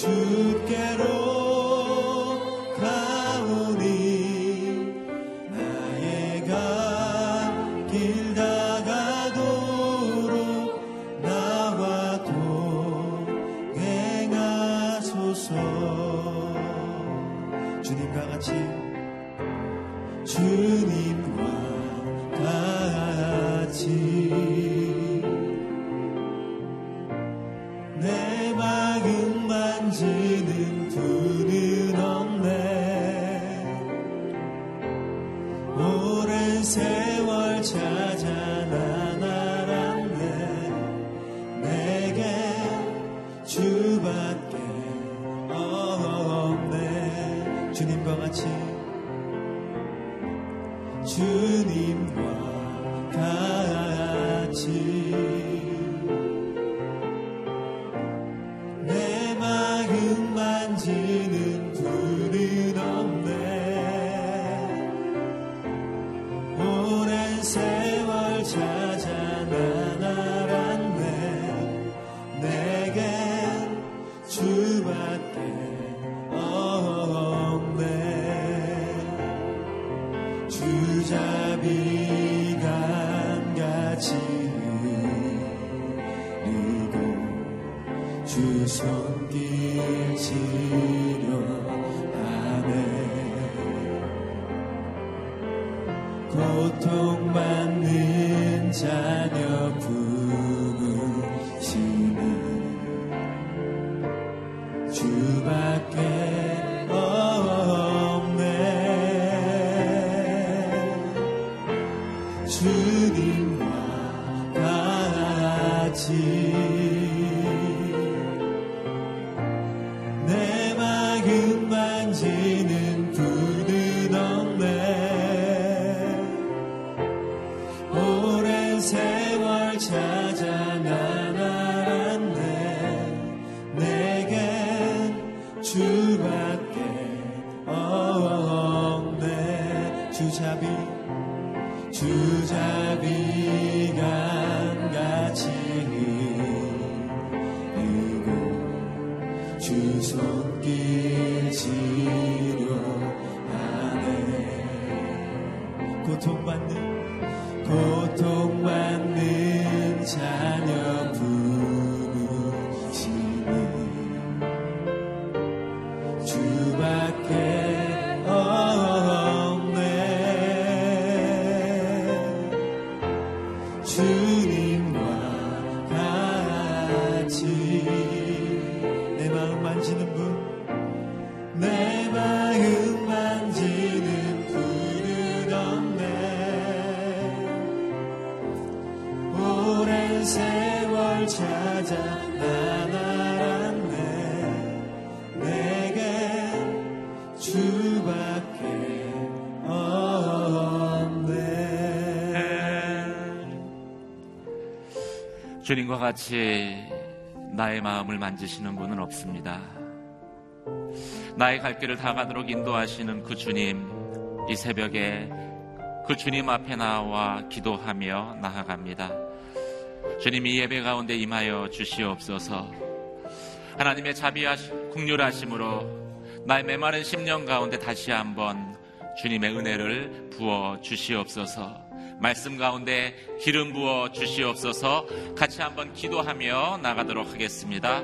to 세월 찾아 주밖에 없네. 주자비 주 주님과 같이 나의 마음을 만지시는 분은 없습니다. 나의 갈 길을 다 가도록 인도하시는 그 주님, 이 새벽에 그 주님 앞에 나와 기도하며 나아갑니다. 주님 이 예배 가운데 임하여 주시옵소서. 하나님의 자비하심, 국률하심으로 나의 메마른 10년 가운데 다시 한번 주님의 은혜를 부어 주시옵소서. 말씀 가운데 기름 부어 주시옵소서. 같이 한번 기도하며 나가도록 하겠습니다.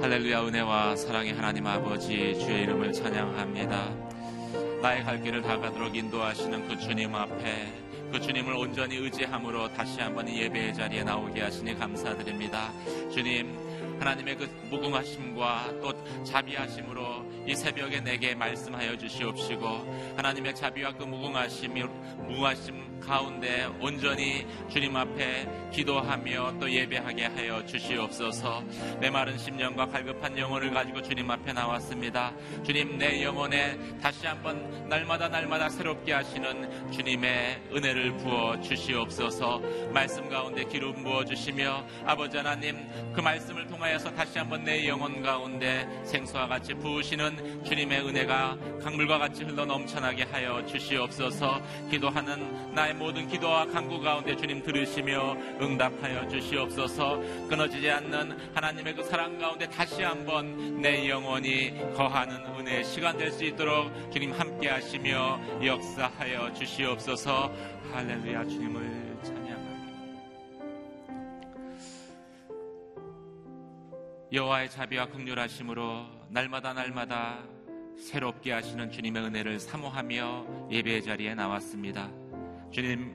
할렐루야 은혜와 사랑의 하나님 아버지 주의 이름을 찬양합니다. 나의 갈 길을 다 가도록 인도하시는 그 주님 앞에 그 주님을 온전히 의지함으로 다시 한번 이 예배의 자리에 나오게 하시니 감사드립니다. 주님 하나님의 그 무궁하심과 또 자비하심으로 이 새벽에 내게 말씀하여 주시옵시고 하나님의 자비와 그 무궁하심 무궁하심 가운데 온전히 주님 앞에 기도하며 또 예배하게 하여 주시옵소서. 메마른 심령과 갈급한 영혼을 가지고 주님 앞에 나왔습니다. 주님 내 영혼에 다시 한번 날마다 날마다 새롭게 하시는 주님의 은혜를 부어 주시옵소서. 말씀 가운데 기름 부어 주시며 아버지 하나님 그 말씀을 통하여서 다시 한번 내 영혼 가운데 생수와 같이 부으시는 주님의 은혜가 강물과 같이 흘러 넘쳐나게 하여 주시옵소서. 기도하는 나의 모든 기도와 간구 가운데 주님 들으시며 응답하여 주시옵소서. 끊어지지 않는 하나님의 그 사랑 가운데 다시 한번 내 영혼이 거하는 은혜의 시간 될 수 있도록 주님 함께 하시며 역사하여 주시옵소서. 할렐루야 주님을 찬양합니다. 여호와의 자비와 극률하심으로 날마다 날마다 새롭게 하시는 주님의 은혜를 사모하며 예배의 자리에 나왔습니다. 주님,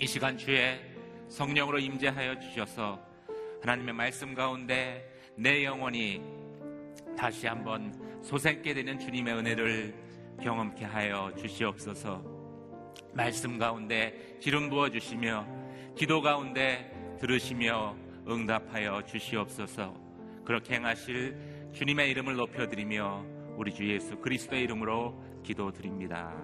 이 시간 주에 성령으로 임재하여 주셔서 하나님의 말씀 가운데 내 영혼이 다시 한번 소생게 되는 주님의 은혜를 경험케 하여 주시옵소서. 말씀 가운데 기름 부어 주시며 기도 가운데 들으시며 응답하여 주시옵소서. 그렇게 행하실 주님의 이름을 높여 드리며 우리 주 예수 그리스도의 이름으로 기도드립니다.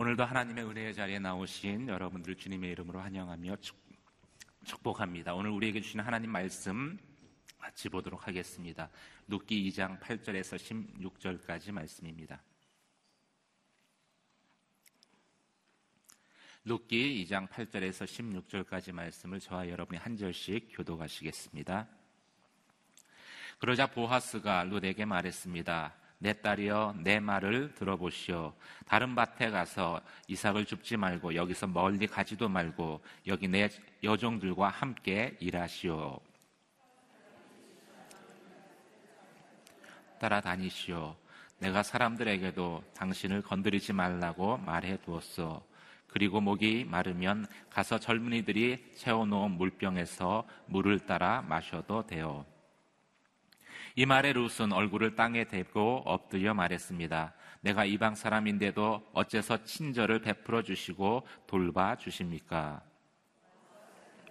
오늘도 하나님의 은혜의 자리에 나오신 여러분들 주님의 이름으로 환영하며 축복합니다. 오늘 우리에게 주신 하나님 말씀 같이 보도록 하겠습니다. 눕기 2장 8절에서 16절까지 말씀입니다. 눕기 2장 8절에서 16절까지 말씀을 저와 여러분이 한 절씩 교도하시겠습니다. 그러자 보하스가 룻에게 말했습니다. 내 딸이여 내 말을 들어보시오. 다른 밭에 가서 이삭을 줍지 말고 여기서 멀리 가지도 말고 여기 내 여종들과 함께 일하시오. 따라다니시오. 내가 사람들에게도 당신을 건드리지 말라고 말해 두었소. 그리고 목이 마르면 가서 젊은이들이 채워놓은 물병에서 물을 따라 마셔도 돼요. 이 말에 룻은 얼굴을 땅에 대고 엎드려 말했습니다. 내가 이방 사람인데도 어째서 친절을 베풀어 주시고 돌봐 주십니까?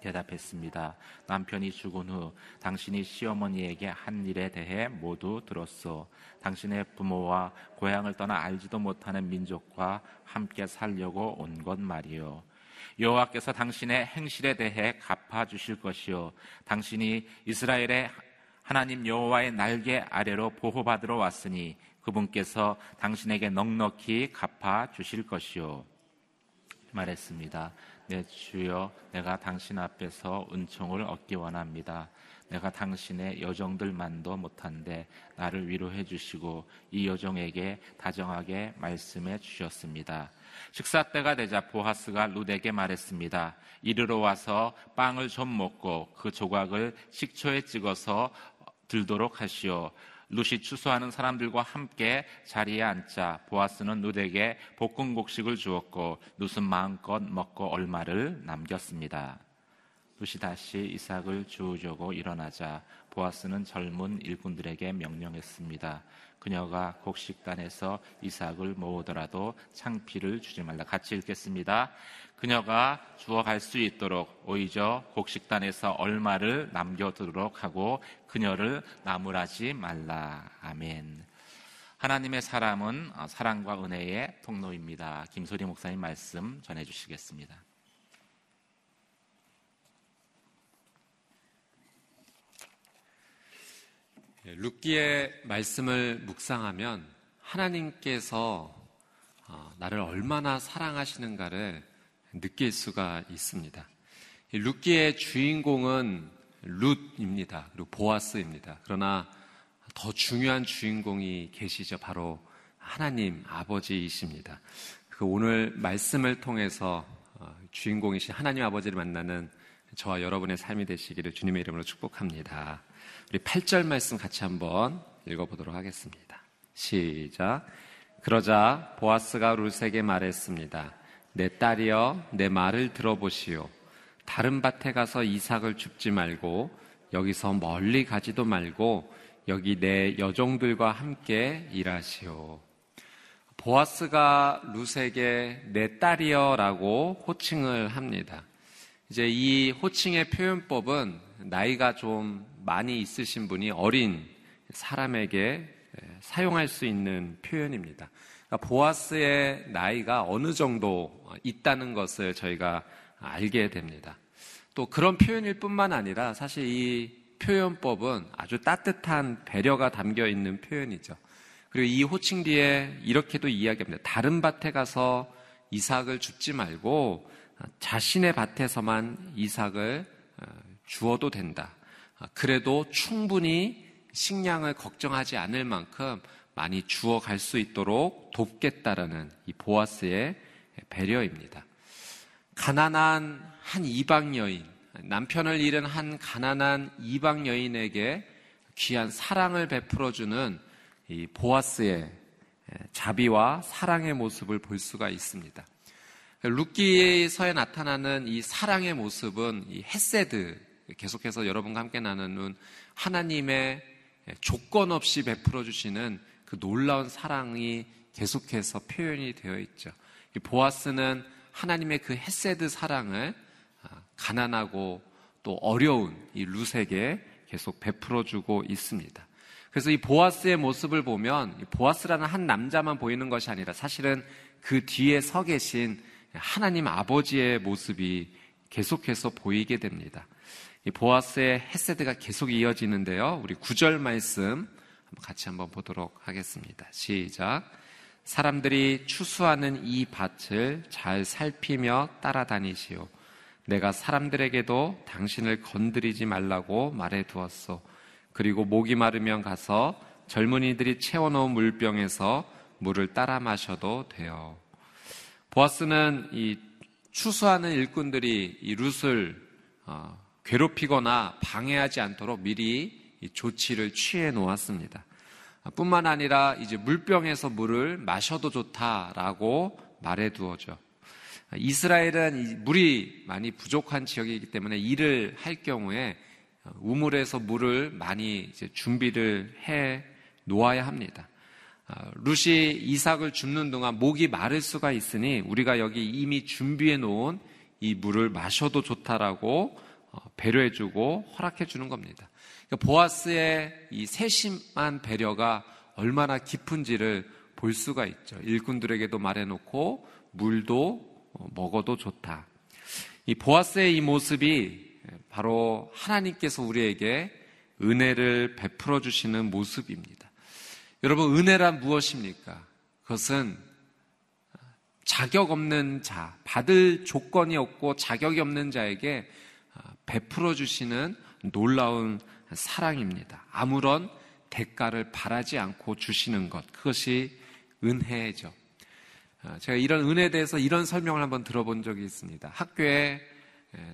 대답했습니다. 남편이 죽은 후 당신이 시어머니에게 한 일에 대해 모두 들었소. 당신의 부모와 고향을 떠나 알지도 못하는 민족과 함께 살려고 온 것 말이요. 여호와께서 당신의 행실에 대해 갚아 주실 것이요. 당신이 이스라엘의 하나님 여호와의 날개 아래로 보호받으러 왔으니 그분께서 당신에게 넉넉히 갚아 주실 것이요. 말했습니다. 내 주여, 내가 당신 앞에서 은총을 얻기 원합니다. 내가 당신의 여정들만도 못한데 나를 위로해 주시고 이 여정에게 다정하게 말씀해 주셨습니다. 식사 때가 되자 보하스가 룻에게 말했습니다. 이르러 와서 빵을 좀 먹고 그 조각을 식초에 찍어서 들도록 하시오. 룻이 추수하는 사람들과 함께 자리에 앉자 보아스는 룻에게 볶은 곡식을 주었고 룻은 마음껏 먹고 얼마를 남겼습니다. 룻이 다시 이삭을 주우려고 일어나자 보아스는 젊은 일꾼들에게 명령했습니다. 그녀가 곡식단에서 이삭을 모으더라도 창피를 주지 말라. 같이 읽겠습니다. 그녀가 주어 갈 수 있도록 오히려 곡식단에서 얼마를 남겨두도록 하고 그녀를 나무라지 말라. 아멘. 하나님의 사람은 사랑과 은혜의 통로입니다. 김소리 목사님 말씀 전해주시겠습니다. 룻기의 말씀을 묵상하면 하나님께서 어, 나를 얼마나 사랑하시는가를 느낄 수가 있습니다. 룻기의 주인공은 룻입니다. 그리고 보아스입니다. 그러나 더 중요한 주인공이 계시죠. 바로 하나님 아버지이십니다. 그 오늘 말씀을 통해서 어, 주인공이신 하나님 아버지를 만나는 저와 여러분의 삶이 되시기를 주님의 이름으로 축복합니다. 우리 8절 말씀 같이 한번 읽어보도록 하겠습니다. 시작. 그러자 보아스가 룰세게 말했습니다. 내 딸이여, 내 말을 들어보시오. 다른 밭에 가서 이삭을 줍지 말고 여기서 멀리 가지도 말고 여기 내 여종들과 함께 일하시오. 보아스가 룻에게 내 딸이여라고 호칭을 합니다. 이제 이 호칭의 표현법은 나이가 좀 많이 있으신 분이 어린 사람에게 사용할 수 있는 표현입니다. 그러니까 보아스의 나이가 어느 정도 있다는 것을 저희가 알게 됩니다. 또 그런 표현일 뿐만 아니라 사실 이 표현법은 아주 따뜻한 배려가 담겨 있는 표현이죠. 그리고 이 호칭 뒤에 이렇게도 이야기합니다. 다른 밭에 가서 이삭을 줍지 말고 자신의 밭에서만 이삭을 어, 주어도 된다. 그래도 충분히 식량을 걱정하지 않을 만큼 많이 주어 갈 수 있도록 돕겠다라는 이 보아스의 배려입니다. 가난한 한 이방 여인, 남편을 잃은 한 가난한 이방 여인에게 귀한 사랑을 베풀어주는 이 보아스의 자비와 사랑의 모습을 볼 수가 있습니다. 룻기에서의 나타나는 이 사랑의 모습은 이 헤세드, 계속해서 여러분과 함께 나누는 하나님의 조건 없이 베풀어 주시는 그 놀라운 사랑이 계속해서 표현이 되어 있죠. 이 보아스는 하나님의 그 헤세드 사랑을 아, 가난하고 또 어려운 이 룻에게 계속 베풀어 주고 있습니다. 그래서 이 보아스의 모습을 보면 보아스라는 한 남자만 보이는 것이 아니라 사실은 그 뒤에 서 계신 하나님 아버지의 모습이 계속해서 보이게 됩니다. 이 보아스의 헤세드가 계속 이어지는데요. 우리 구절 말씀 같이 한번 보도록 하겠습니다. 시작. 사람들이 추수하는 이 밭을 잘 살피며 따라다니시오. 내가 사람들에게도 당신을 건드리지 말라고 말해 두었소. 그리고 목이 마르면 가서 젊은이들이 채워놓은 물병에서 물을 따라 마셔도 돼요. 보아스는 이 추수하는 일꾼들이 이 룻을 어, 괴롭히거나 방해하지 않도록 미리 조치를 취해 놓았습니다. 뿐만 아니라 이제 물병에서 물을 마셔도 좋다라고 말해 두어져. 이스라엘은 물이 많이 부족한 지역이기 때문에 일을 할 경우에 우물에서 물을 많이 준비를 해 놓아야 합니다. 아, 루시 이삭을 줍는 동안 목이 마를 수가 있으니 우리가 여기 이미 준비해 놓은 이 물을 마셔도 좋다라고 어, 배려해주고 허락해주는 겁니다. 그러니까 보아스의 이 세심한 배려가 얼마나 깊은지를 볼 수가 있죠. 일꾼들에게도 말해놓고 물도 어, 먹어도 좋다. 이 보아스의 이 모습이 바로 하나님께서 우리에게 은혜를 베풀어 주시는 모습입니다. 여러분, 은혜란 무엇입니까? 그것은 자격 없는 자, 받을 조건이 없고 자격이 없는 자에게 베풀어 주시는 놀라운 사랑입니다. 아무런 대가를 바라지 않고 주시는 것. 그것이 은혜죠. 제가 이런 은혜에 대해서 이런 설명을 한번 들어본 적이 있습니다. 학교에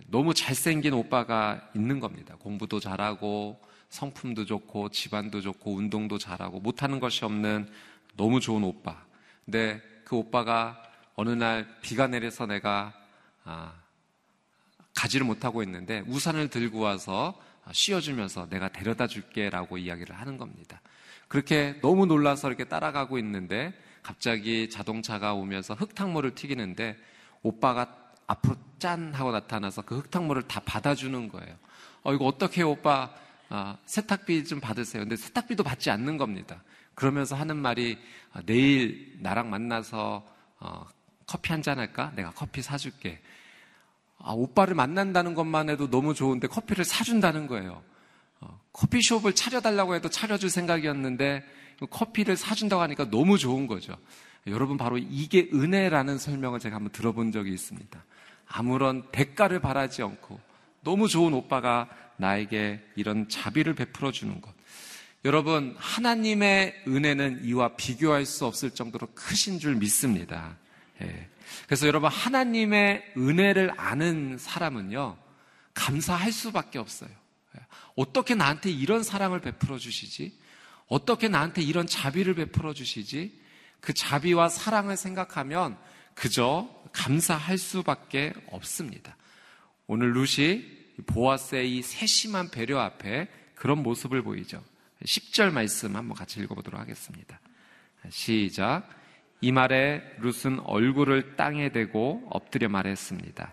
너무 잘생긴 오빠가 있는 겁니다. 공부도 잘하고 성품도 좋고 집안도 좋고 운동도 잘하고 못하는 것이 없는 너무 좋은 오빠. 근데 그 오빠가 어느 날 비가 내려서 내가 아, 가지를 못하고 있는데 우산을 들고 와서 씌워주면서 내가 데려다 줄게라고 이야기를 하는 겁니다. 그렇게 너무 놀라서 이렇게 따라가고 있는데 갑자기 자동차가 오면서 흙탕물을 튀기는데 오빠가 앞으로 짠 하고 나타나서 그 흙탕물을 다 받아주는 거예요. 어, 이거 어떻게 오빠? 아, 세탁비 좀 받으세요. 근데 세탁비도 받지 않는 겁니다. 그러면서 하는 말이 아, 내일 나랑 만나서 어, 커피 한 잔 할까? 내가 커피 사줄게. 아, 오빠를 만난다는 것만 해도 너무 좋은데 커피를 사준다는 거예요. 어, 커피숍을 차려달라고 해도 차려줄 생각이었는데 커피를 사준다고 하니까 너무 좋은 거죠. 여러분 바로 이게 은혜라는 설명을 제가 한번 들어본 적이 있습니다. 아무런 대가를 바라지 않고 너무 좋은 오빠가 나에게 이런 자비를 베풀어 주는 것. 여러분, 하나님의 은혜는 이와 비교할 수 없을 정도로 크신 줄 믿습니다. 예. 그래서 여러분, 하나님의 은혜를 아는 사람은요, 감사할 수밖에 없어요. 예. 어떻게 나한테 이런 사랑을 베풀어 주시지? 어떻게 나한테 이런 자비를 베풀어 주시지? 그 자비와 사랑을 생각하면 그저 감사할 수밖에 없습니다. 오늘 루시 보아스의 이 세심한 배려 앞에 그런 모습을 보이죠. 10절 말씀 한번 같이 읽어보도록 하겠습니다. 시작. 이 말에 룻은 얼굴을 땅에 대고 엎드려 말했습니다.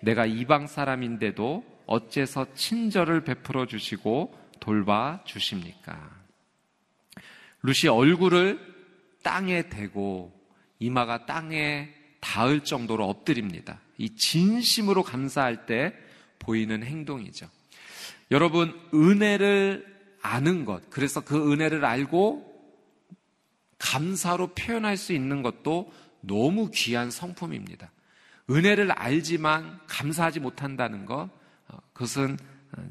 내가 이방 사람인데도 어째서 친절을 베풀어 주시고 돌봐 주십니까? 룻이 얼굴을 땅에 대고 이마가 땅에 닿을 정도로 엎드립니다. 이 진심으로 감사할 때 보이는 행동이죠. 여러분, 은혜를 아는 것, 그래서 그 은혜를 알고 감사로 표현할 수 있는 것도 너무 귀한 성품입니다. 은혜를 알지만 감사하지 못한다는 것, 어, 그것은 어,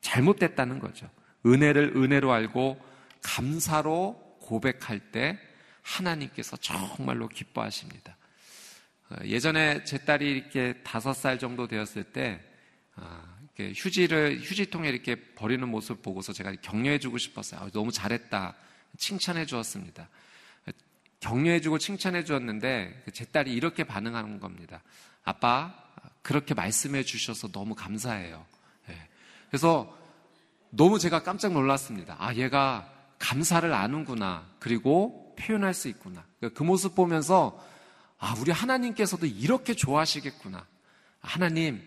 잘못됐다는 거죠. 은혜를 은혜로 알고 감사로 고백할 때 하나님께서 정말로 기뻐하십니다. 어, 예전에 제 딸이 이렇게 다섯 살 정도 되었을 때 이렇게 휴지를 휴지통에 이렇게 버리는 모습 보고서 제가 격려해주고 싶었어요. 아, 너무 잘했다. 칭찬해 주었습니다. 격려해주고 칭찬해 주었는데 제 딸이 이렇게 반응하는 겁니다. 아빠 그렇게 말씀해 주셔서 너무 감사해요. 네. 그래서 너무 제가 깜짝 놀랐습니다. 아 얘가 감사를 아는구나. 그리고 표현할 수 있구나. 그 모습 보면서 아 우리 하나님께서도 이렇게 좋아하시겠구나. 하나님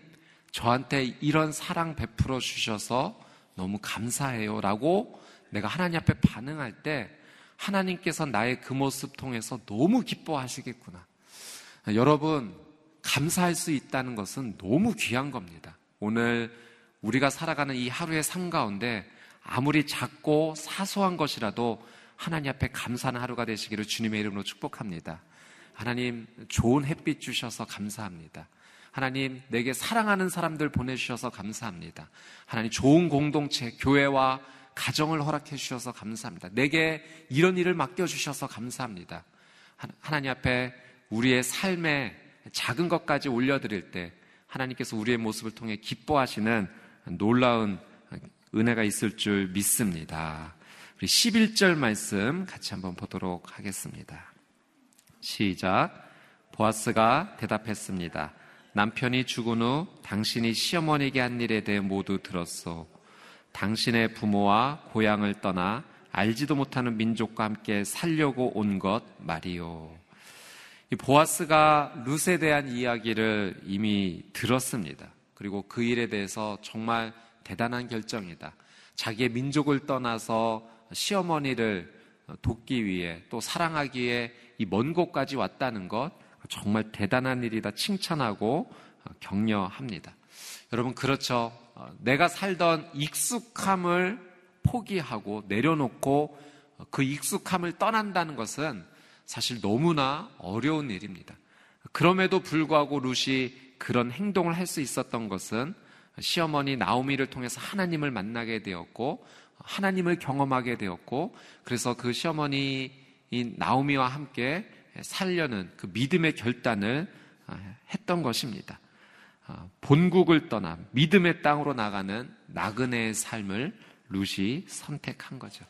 저한테 이런 사랑 베풀어 주셔서 너무 감사해요. 라고 내가 하나님 앞에 반응할 때 하나님께서 나의 그 모습 통해서 너무 기뻐하시겠구나. 여러분, 감사할 수 있다는 것은 너무 귀한 겁니다. 오늘 우리가 살아가는 이 하루의 삶 가운데 아무리 작고 사소한 것이라도 하나님 앞에 감사하는 하루가 되시기를 주님의 이름으로 축복합니다. 하나님 좋은 햇빛 주셔서 감사합니다. 하나님, 내게 사랑하는 사람들 보내주셔서 감사합니다. 하나님, 좋은 공동체, 교회와 가정을 허락해 주셔서 감사합니다. 내게 이런 일을 맡겨주셔서 감사합니다. 하나님 앞에 우리의 삶의 작은 것까지 올려드릴 때 하나님께서 우리의 모습을 통해 기뻐하시는 놀라운 은혜가 있을 줄 믿습니다. 우리 11절 말씀 같이 한번 보도록 하겠습니다. 시작. 보아스가 대답했습니다. 남편이 죽은 후 당신이 시어머니에게 한 일에 대해 모두 들었소. 당신의 부모와 고향을 떠나 알지도 못하는 민족과 함께 살려고 온 것 말이요. 이 보아스가 룻에 대한 이야기를 이미 들었습니다. 그리고 그 일에 대해서 정말 대단한 결정이다. 자기의 민족을 떠나서 시어머니를 돕기 위해 또 사랑하기 위해 이 먼 곳까지 왔다는 것 정말 대단한 일이다 칭찬하고 어, 격려합니다. 여러분 그렇죠. 어, 내가 살던 익숙함을 포기하고 내려놓고 어, 그 익숙함을 떠난다는 것은 사실 너무나 어려운 일입니다. 그럼에도 불구하고 룻이 그런 행동을 할 수 있었던 것은 시어머니 나오미를 통해서 하나님을 만나게 되었고 하나님을 경험하게 되었고 그래서 그 시어머니 나오미와 함께 살려는 그 믿음의 결단을 아, 했던 것입니다. 아, 본국을 떠나 믿음의 땅으로 나가는 나그네의 삶을 룻이 선택한 거죠.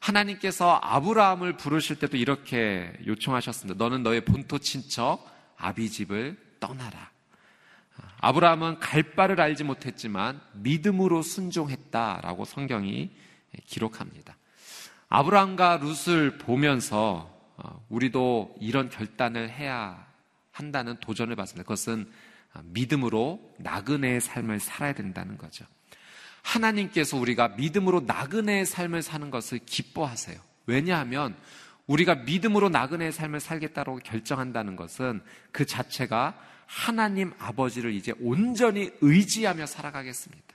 하나님께서 아브라함을 부르실 때도 이렇게 요청하셨습니다. 너는 너의 본토 친척 아비집을 떠나라. 아브라함은 갈 바를 알지 못했지만 믿음으로 순종했다라고 성경이 기록합니다. 아브라함과 룻을 보면서 어, 우리도 이런 결단을 해야 한다는 도전을 받습니다. 그것은 믿음으로 나그네의 삶을 살아야 된다는 거죠. 하나님께서 우리가 믿음으로 나그네의 삶을 사는 것을 기뻐하세요. 왜냐하면 우리가 믿음으로 나그네의 삶을 살겠다고 결정한다는 것은 그 자체가 하나님 아버지를 이제 온전히 의지하며 살아가겠습니다.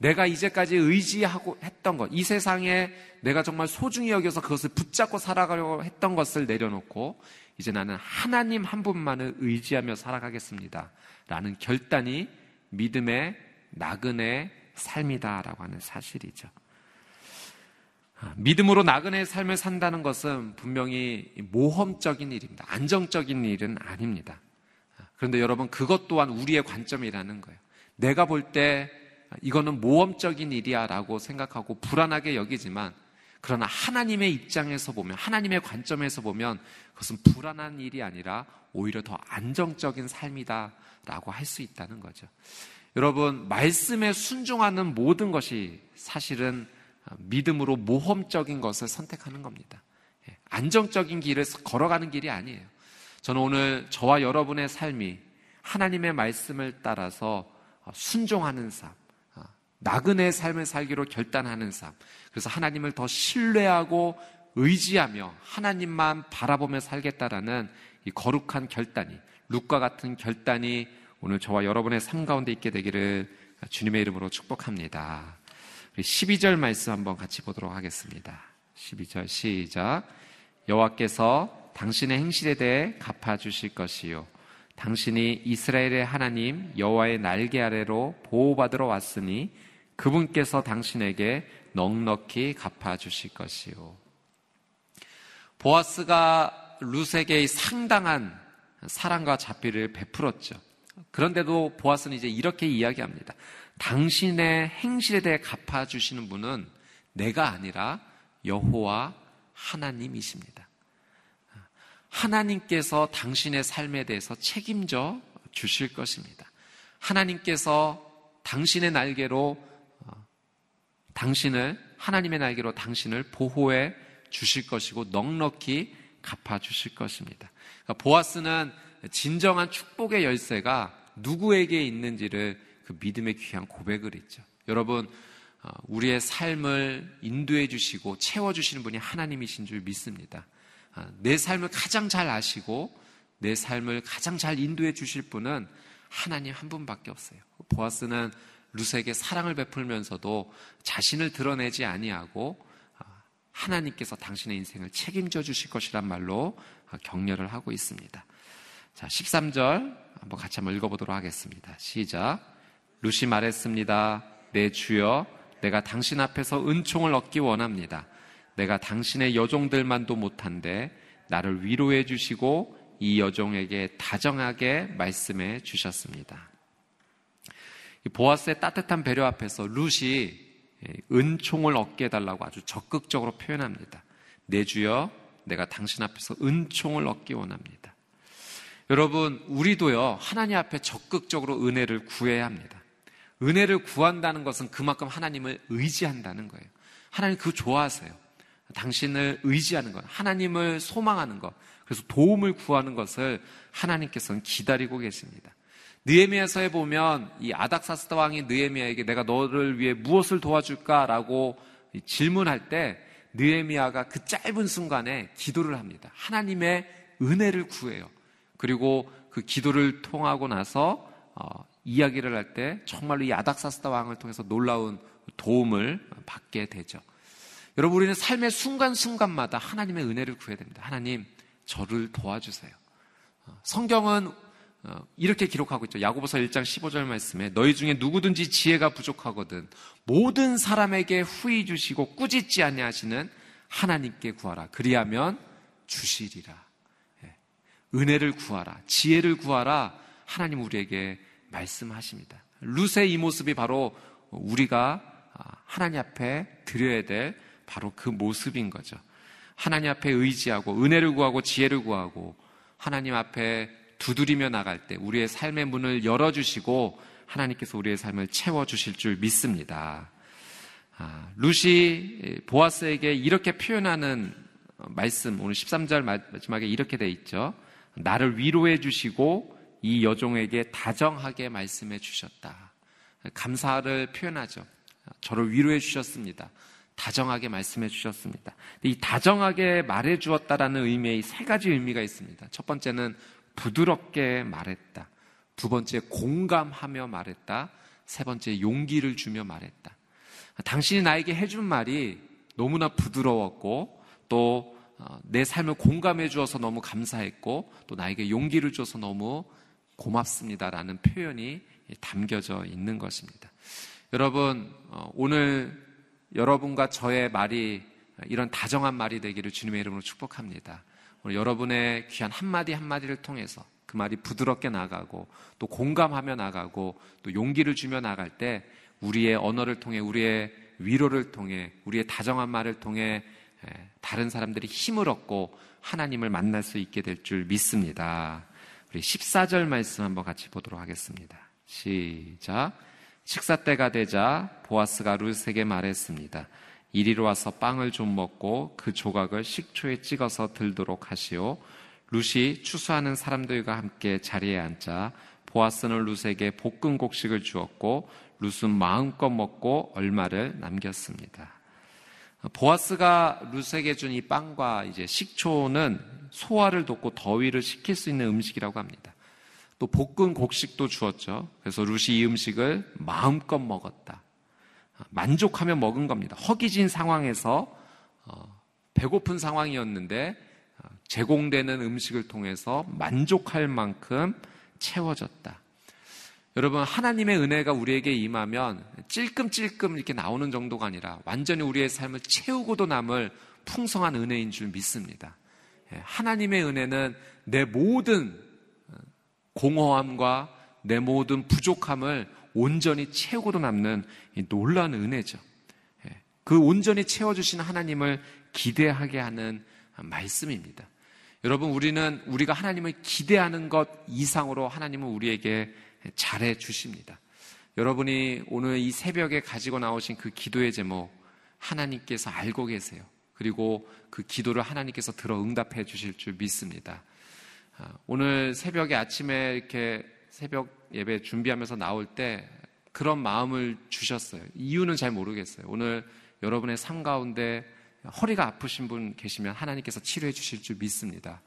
내가 이제까지 의지하고 했던 것, 이 세상에 내가 정말 소중히 여겨서 그것을 붙잡고 살아가려고 했던 것을 내려놓고 이제 나는 하나님 한 분만을 의지하며 살아가겠습니다. 라는 결단이 믿음의 나그네 삶이다라고 하는 사실이죠. 아, 믿음으로 나그네의 삶을 산다는 것은 분명히 모험적인 일입니다. 안정적인 일은 아닙니다. 아, 그런데 여러분, 그것 또한 우리의 관점이라는 거예요. 내가 볼때 이거는 모험적인 일이야 라고 생각하고 불안하게 여기지만 그러나 하나님의 입장에서 보면, 하나님의 관점에서 보면 그것은 불안한 일이 아니라 오히려 더 안정적인 삶이다 라고 할 수 있다는 거죠. 여러분, 말씀에 순종하는 모든 것이 사실은 믿음으로 모험적인 것을 선택하는 겁니다. 예, 안정적인 길을 걸어가는 길이 아니에요. 저는 오늘 저와 여러분의 삶이 하나님의 말씀을 따라서 순종하는 삶, 어, 나그네 삶을 살기로 결단하는 삶, 그래서 하나님을 더 신뢰하고 의지하며 하나님만 바라보며 살겠다라는 이 거룩한 결단이, 룩과 같은 결단이 오늘 저와 여러분의 삶 가운데 있게 되기를 주님의 이름으로 축복합니다. 12절 말씀 한번 같이 보도록 하겠습니다. 12절 시작. 여호와께서 당신의 행실에 대해 갚아 주실 것이요 당신이 이스라엘의 하나님 여호와의 날개 아래로 보호받으러 왔으니 그분께서 당신에게 넉넉히 갚아 주실 것이요. 보아스가 루세에게 상당한 사랑과 자비를 베풀었죠. 그런데도 보아스는 이제 이렇게 이야기합니다. 당신의 행실에 대해 갚아주시는 분은 내가 아니라 여호와 하나님이십니다. 하나님께서 당신의 삶에 대해서 책임져 주실 것입니다. 하나님께서 당신의 날개로 어, 당신을 하나님의 날개로 당신을 보호해 주실 것이고 넉넉히 갚아 주실 것입니다. 그러니까 보아스는 진정한 축복의 열쇠가 누구에게 있는지를 그 믿음의 귀한 고백을 했죠. 여러분, 어, 우리의 삶을 인도해 주시고 채워 주시는 분이 하나님이신 줄 믿습니다. 어, 내 삶을 가장 잘 아시고 내 삶을 가장 잘 인도해 주실 분은 하나님 한 분밖에 없어요. 보아스는 루스에게 사랑을 베풀면서도 자신을 드러내지 아니하고 어, 하나님께서 당신의 인생을 책임져 주실 것이란 말로 격려를 하고 있습니다. 자, 13절 한번 같이 한번 읽어보도록 하겠습니다. 시작. 루시 말했습니다. 내 주여, 내가 당신 앞에서 은총을 얻기 원합니다. 내가 당신의 여종들만도 못한데 나를 위로해 주시고 이 여종에게 다정하게 말씀해 주셨습니다. 보아스의 따뜻한 배려 앞에서 루시 은총을 얻게 해달라고 아주 적극적으로 표현합니다. 내 주여, 내가 당신 앞에서 은총을 얻기 원합니다. 여러분, 우리도요, 하나님 앞에 적극적으로 은혜를 구해야 합니다. 은혜를 구한다는 것은 그만큼 하나님을 의지한다는 거예요. 하나님 그거 좋아하세요. 당신을 의지하는 것, 하나님을 소망하는 것, 그래서 도움을 구하는 것을 하나님께서는 기다리고 계십니다. 느에미아서에 보면 이 아닥사스다 왕이 느에미아에게 내가 너를 위해 무엇을 도와줄까라고 질문할 때 느에미아가 그 짧은 순간에 기도를 합니다. 하나님의 은혜를 구해요. 그리고 그 기도를 통하고 나서 어, 이야기를 할 때 정말로 이 아닥사스다 왕을 통해서 놀라운 도움을 받게 되죠. 여러분 우리는 삶의 순간순간마다 하나님의 은혜를 구해야 됩니다. 하나님 저를 도와주세요. 어, 성경은 어, 이렇게 기록하고 있죠. 야고보서 1장 15절 말씀에 너희 중에 누구든지 지혜가 부족하거든 모든 사람에게 후히 주시고 꾸짖지 아니하시는 하나님께 구하라. 그리하면 주시리라. 은혜를 구하라, 지혜를 구하라, 하나님 우리에게 말씀하십니다. 루세이 모습이 바로 우리가 하나님 앞에 드려야 될 바로 그 모습인 거죠. 하나님 앞에 의지하고 은혜를 구하고 지혜를 구하고 하나님 앞에 두드리며 나갈 때 우리의 삶의 문을 열어주시고 하나님께서 우리의 삶을 채워주실 줄 믿습니다. 아, 루시 보아스에게 이렇게 표현하는 말씀, 오늘 13절 마지막에 이렇게 돼 있죠. 나를 위로해 주시고 이 여종에게 다정하게 말씀해 주셨다. 감사를 표현하죠. 저를 위로해 주셨습니다. 다정하게 말씀해 주셨습니다. 이 다정하게 말해 주었다라는 의미의 세 가지 의미가 있습니다. 첫 번째는 부드럽게 말했다. 두 번째 공감하며 말했다. 세 번째 용기를 주며 말했다. 당신이 나에게 해준 말이 너무나 부드러웠고 또내 어, 삶을 공감해 주어서 너무 감사했고 또 나에게 용기를 줘서 너무 고맙습니다라는 표현이 담겨져 있는 것입니다. 여러분 어, 오늘 여러분과 저의 말이 이런 다정한 말이 되기를 주님의 이름으로 축복합니다. 여러분의 귀한 한마디 한마디를 통해서 그 말이 부드럽게 나가고 또 공감하며 나가고 또 용기를 주며 나갈 때 우리의 언어를 통해 우리의 위로를 통해 우리의 다정한 말을 통해 다른 사람들이 힘을 얻고 하나님을 만날 수 있게 될 줄 믿습니다. 우리 14절 말씀 한번 같이 보도록 하겠습니다. 시작. 식사 때가 되자 보아스가 룻에게 말했습니다. 이리로 와서 빵을 좀 먹고 그 조각을 식초에 찍어서 들도록 하시오. 룻이 추수하는 사람들과 함께 자리에 앉자 보아스는 룻에게 볶은 곡식을 주었고 룻은 마음껏 먹고 얼마를 남겼습니다. 보아스가 룻에게 준 이 빵과 이제 식초는 소화를 돕고 더위를 식힐 수 있는 음식이라고 합니다. 또 볶은 곡식도 주었죠. 그래서 루시 이 음식을 마음껏 먹었다. 만족하며 먹은 겁니다. 허기진 상황에서 어, 배고픈 상황이었는데 어, 제공되는 음식을 통해서 만족할 만큼 채워졌다. 여러분 하나님의 은혜가 우리에게 임하면 찔끔찔끔 이렇게 나오는 정도가 아니라 완전히 우리의 삶을 채우고도 남을 풍성한 은혜인 줄 믿습니다. 예, 하나님의 은혜는 내 모든 공허함과 내 모든 부족함을 온전히 채우고도 남는 놀라운 은혜죠. 예, 그 온전히 채워주신 하나님을 기대하게 하는 말씀입니다. 여러분, 우리는 우리가 하나님을 기대하는 것 이상으로 하나님은 우리에게 잘해 주십니다. 여러분이 오늘 이 새벽에 가지고 나오신 그 기도의 제목, 하나님께서 알고 계세요. 그리고 그 기도를 하나님께서 들어 응답해 주실 줄 믿습니다. 아, 오늘 새벽에 아침에 이렇게 새벽 예배 준비하면서 나올 때 그런 마음을 주셨어요. 이유는 잘 모르겠어요. 오늘 여러분의 삶 가운데 허리가 아프신 분 계시면 하나님께서 치료해 주실 줄 믿습니다.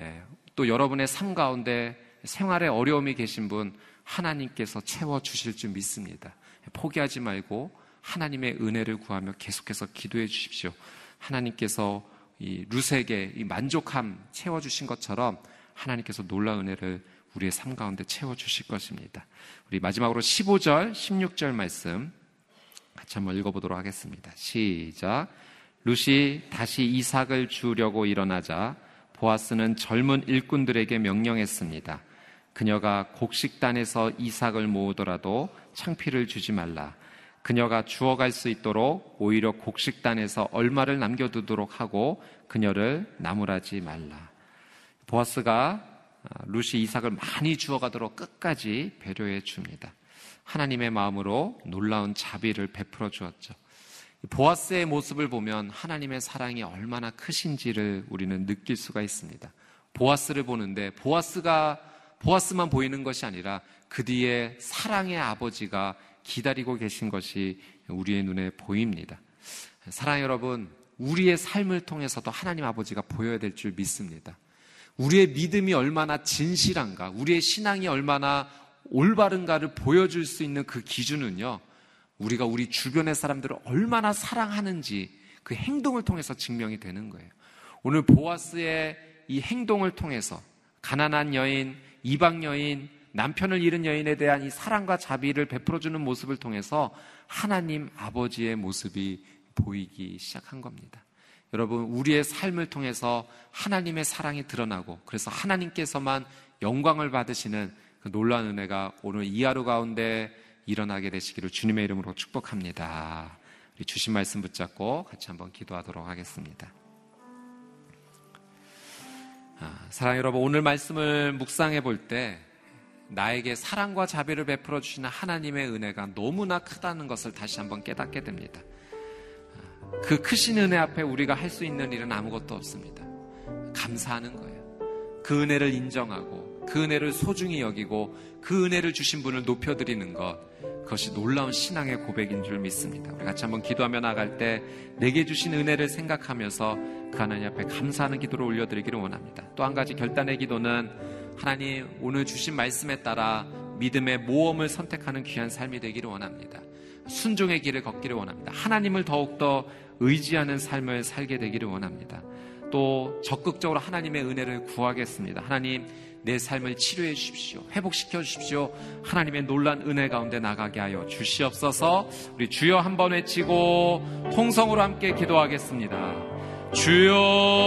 예, 또 여러분의 삶 가운데 생활에 어려움이 계신 분 하나님께서 채워 주실 줄 믿습니다. 포기하지 말고 하나님의 은혜를 구하며 계속해서 기도해 주십시오. 하나님께서 이 루세에게 이 만족함 채워 주신 것처럼 하나님께서 놀라운 은혜를 우리의 삶 가운데 채워주실 것입니다. 우리 마지막으로 15절, 16절 말씀 같이 한번 읽어보도록 하겠습니다. 시작. 루시 다시 이삭을 주려고 일어나자 보아스는 젊은 일꾼들에게 명령했습니다. 그녀가 곡식단에서 이삭을 모으더라도 창피를 주지 말라. 그녀가 주어갈 수 있도록 오히려 곡식단에서 얼마를 남겨두도록 하고 그녀를 나무라지 말라. 보아스가 아, 루시 이삭을 많이 주어가도록 끝까지 배려해 줍니다. 하나님의 마음으로 놀라운 자비를 베풀어 주었죠. 보아스의 모습을 보면 하나님의 사랑이 얼마나 크신지를 우리는 느낄 수가 있습니다. 보아스를 보는데 보아스가 보아스만 보이는 것이 아니라 그 뒤에 사랑의 아버지가 기다리고 계신 것이 우리의 눈에 보입니다. 사랑 여러분, 우리의 삶을 통해서도 하나님 아버지가 보여야 될 줄 믿습니다. 우리의 믿음이 얼마나 진실한가, 우리의 신앙이 얼마나 올바른가를 보여줄 수 있는 그 기준은요, 우리가 우리 주변의 사람들을 얼마나 사랑하는지 그 행동을 통해서 증명이 되는 거예요. 오늘 보아스의 이 행동을 통해서 가난한 여인, 이방 여인, 남편을 잃은 여인에 대한 이 사랑과 자비를 베풀어주는 모습을 통해서 하나님 아버지의 모습이 보이기 시작한 겁니다. 여러분, 우리의 삶을 통해서 하나님의 사랑이 드러나고 그래서 하나님께서만 영광을 받으시는 그 놀라운 은혜가 오늘 이 하루 가운데 일어나게 되시기를 주님의 이름으로 축복합니다. 우리 주신 말씀 붙잡고 같이 한번 기도하도록 하겠습니다. 아, 사랑 여러분, 오늘 말씀을 묵상해 볼 때 나에게 사랑과 자비를 베풀어 주시는 하나님의 은혜가 너무나 크다는 것을 다시 한번 깨닫게 됩니다. 아, 그 크신 은혜 앞에 우리가 할 수 있는 일은 아무것도 없습니다. 감사하는 거예요. 그 은혜를 인정하고 그 은혜를 소중히 여기고 그 은혜를 주신 분을 높여드리는 것 그것이 놀라운 신앙의 고백인 줄 믿습니다. 우리 같이 한번 기도하며 나갈 때 내게 주신 은혜를 생각하면서 그 하나님 앞에 감사하는 기도를 올려드리기를 원합니다. 또 한 가지 결단의 기도는 하나님 오늘 주신 말씀에 따라 믿음의 모험을 선택하는 귀한 삶이 되기를 원합니다. 순종의 길을 걷기를 원합니다. 하나님을 더욱더 의지하는 삶을 살게 되기를 원합니다. 또 적극적으로 하나님의 은혜를 구하겠습니다. 하나님 내 삶을 치료해 주십시오. 회복시켜 주십시오. 하나님의 놀란 은혜 가운데 나가게 하여 주시옵소서. 우리 주여 한 번 외치고 통성으로 함께 기도하겠습니다.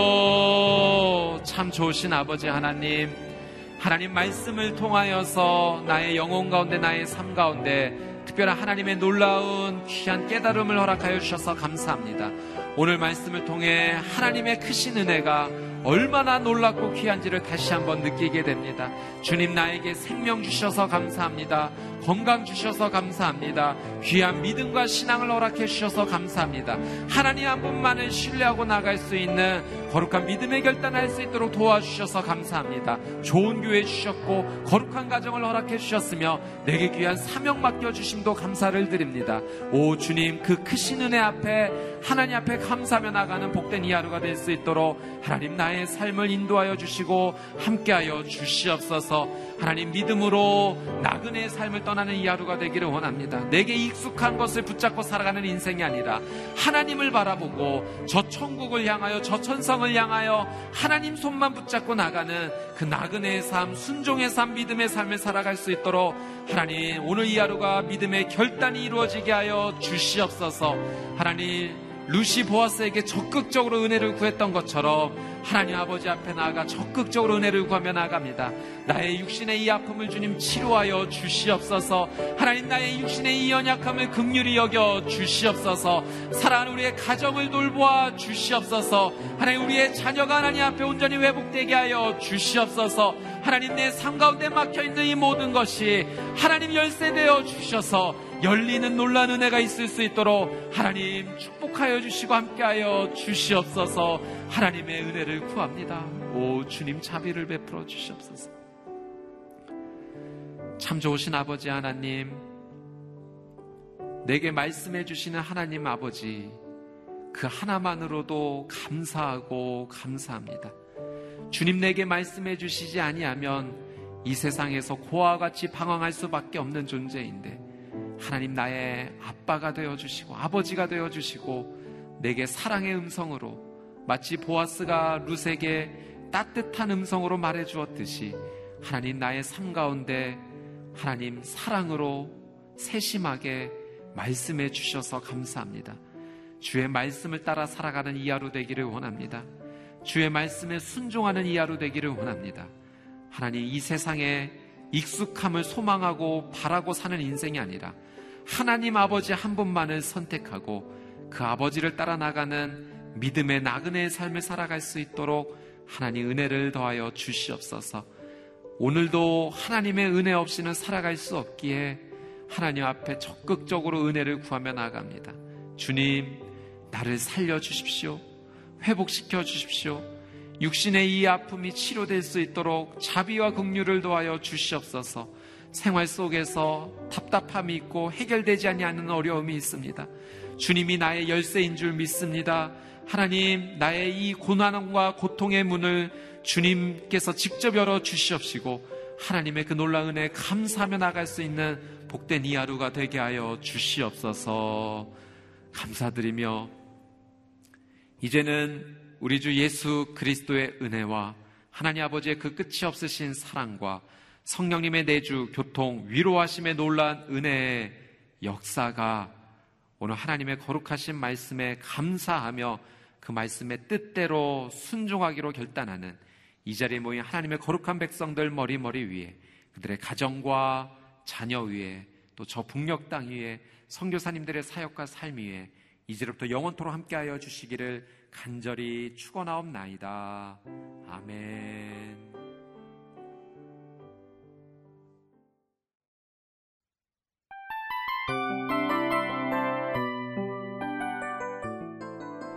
주여 참 좋으신 아버지 하나님 하나님 말씀을 통하여서 나의 영혼 가운데 나의 삶 가운데 특별한 하나님의 놀라운 귀한 깨달음을 허락하여 주셔서 감사합니다. 오늘 말씀을 통해 하나님의 크신 은혜가 얼마나 놀랍고 귀한지를 다시 한번 느끼게 됩니다. 주님 나에게 생명 주셔서 감사합니다. 건강 주셔서 감사합니다. 귀한 믿음과 신앙을 허락해 주셔서 감사합니다. 하나님 한 분만을 신뢰하고 나갈 수 있는 거룩한 믿음의 결단할 수 있도록 도와주셔서 감사합니다. 좋은 교회 주셨고 거룩한 가정을 허락해 주셨으며 내게 귀한 사명 맡겨 주심도 감사를 드립니다. 오 주님 그 크신 은혜 앞에 하나님 앞에 감사하며 나가는 복된 이 하루가 될 수 있도록 하나님 나의 삶을 인도하여 주시고 함께하여 주시옵소서. 하나님 믿음으로 나그네의 삶을 떠나는 이 하루가 되기를 원합니다. 내게 익숙한 것을 붙잡고 살아가는 인생이 아니라 하나님을 바라보고 저 천국을 향하여 저 천성을 향하여 하나님 손만 붙잡고 나가는 그 나그네의 삶, 순종의 삶, 믿음의 삶을 살아갈 수 있도록 하나님 오늘 이 하루가 믿음의 결단이 이루어지게 하여 주시옵소서. 하나님 루시 보아스에게 적극적으로 은혜를 구했던 것처럼 하나님 아버지 앞에 나아가 적극적으로 은혜를 구하며 나갑니다. 나의 육신의 이 아픔을 주님 치료하여 주시옵소서. 하나님 나의 육신의 이 연약함을 극률히 여겨 주시옵소서. 사랑하는 우리의 가정을 돌보아 주시옵소서. 하나님 우리의 자녀가 하나님 앞에 온전히 회복되게 하여 주시옵소서. 하나님 내 삶 가운데 막혀 있는 이 모든 것이 하나님 열쇠 되어 주셔서 열리는 놀란 은혜가 있을 수 있도록 하나님 축복하여 주시고 함께하여 주시옵소서 하나님의 은혜를 구합니다. 오 주님 자비를 베풀어 주시옵소서. 참 좋으신 아버지 하나님, 내게 말씀해 주시는 하나님 아버지, 그 하나만으로도 감사하고 감사합니다. 주님 내게 말씀해 주시지 아니하면 이 세상에서 고와 같이 방황할 수밖에 없는 존재인데 하나님 나의 아빠가 되어 주시고 아버지가 되어 주시고 내게 사랑의 음성으로 마치 보아스가 룻에게 따뜻한 음성으로 말해 주었듯이 하나님 나의 삶 가운데 하나님 사랑으로 세심하게 말씀해 주셔서 감사합니다. 주의 말씀을 따라 살아가는 이 하루 되기를 원합니다. 주의 말씀에 순종하는 이 하루 되기를 원합니다. 하나님 이 세상에 익숙함을 소망하고 바라고 사는 인생이 아니라 하나님 아버지 한 분만을 선택하고 그 아버지를 따라 나가는 믿음의 나그네의 삶을 살아갈 수 있도록 하나님 은혜를 더하여 주시옵소서. 오늘도 하나님의 은혜 없이는 살아갈 수 없기에 하나님 앞에 적극적으로 은혜를 구하며 나갑니다. 주님, 나를 살려 주십시오. 회복시켜 주십시오. 육신의 이 아픔이 치료될 수 있도록 자비와 긍휼을 도하여 주시옵소서. 생활 속에서 답답함이 있고 해결되지 않는 어려움이 있습니다. 주님이 나의 열쇠인 줄 믿습니다. 하나님, 나의 이 고난과 고통의 문을 주님께서 직접 열어 주시옵시고 하나님의 그 놀라운 은혜 감사하며 나갈 수 있는 복된 이 하루가 되게 하여 주시옵소서. 감사드리며 이제는 우리 주 예수 그리스도의 은혜와 하나님 아버지의 그 끝이 없으신 사랑과 성령님의 내주, 교통, 위로하심의 놀란 은혜의 역사가 오늘 하나님의 거룩하신 말씀에 감사하며 그 말씀의 뜻대로 순종하기로 결단하는 이 자리에 모인 하나님의 거룩한 백성들 머리머리 위에 그들의 가정과 자녀 위에 또 저 북녘 땅 위에 성교사님들의 사역과 삶 위에 이제부터 영원토록 함께하여 주시기를 간절히 축원하옵나이다. 아멘.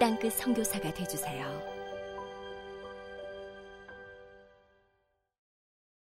땅끝 선교사가 되주세요.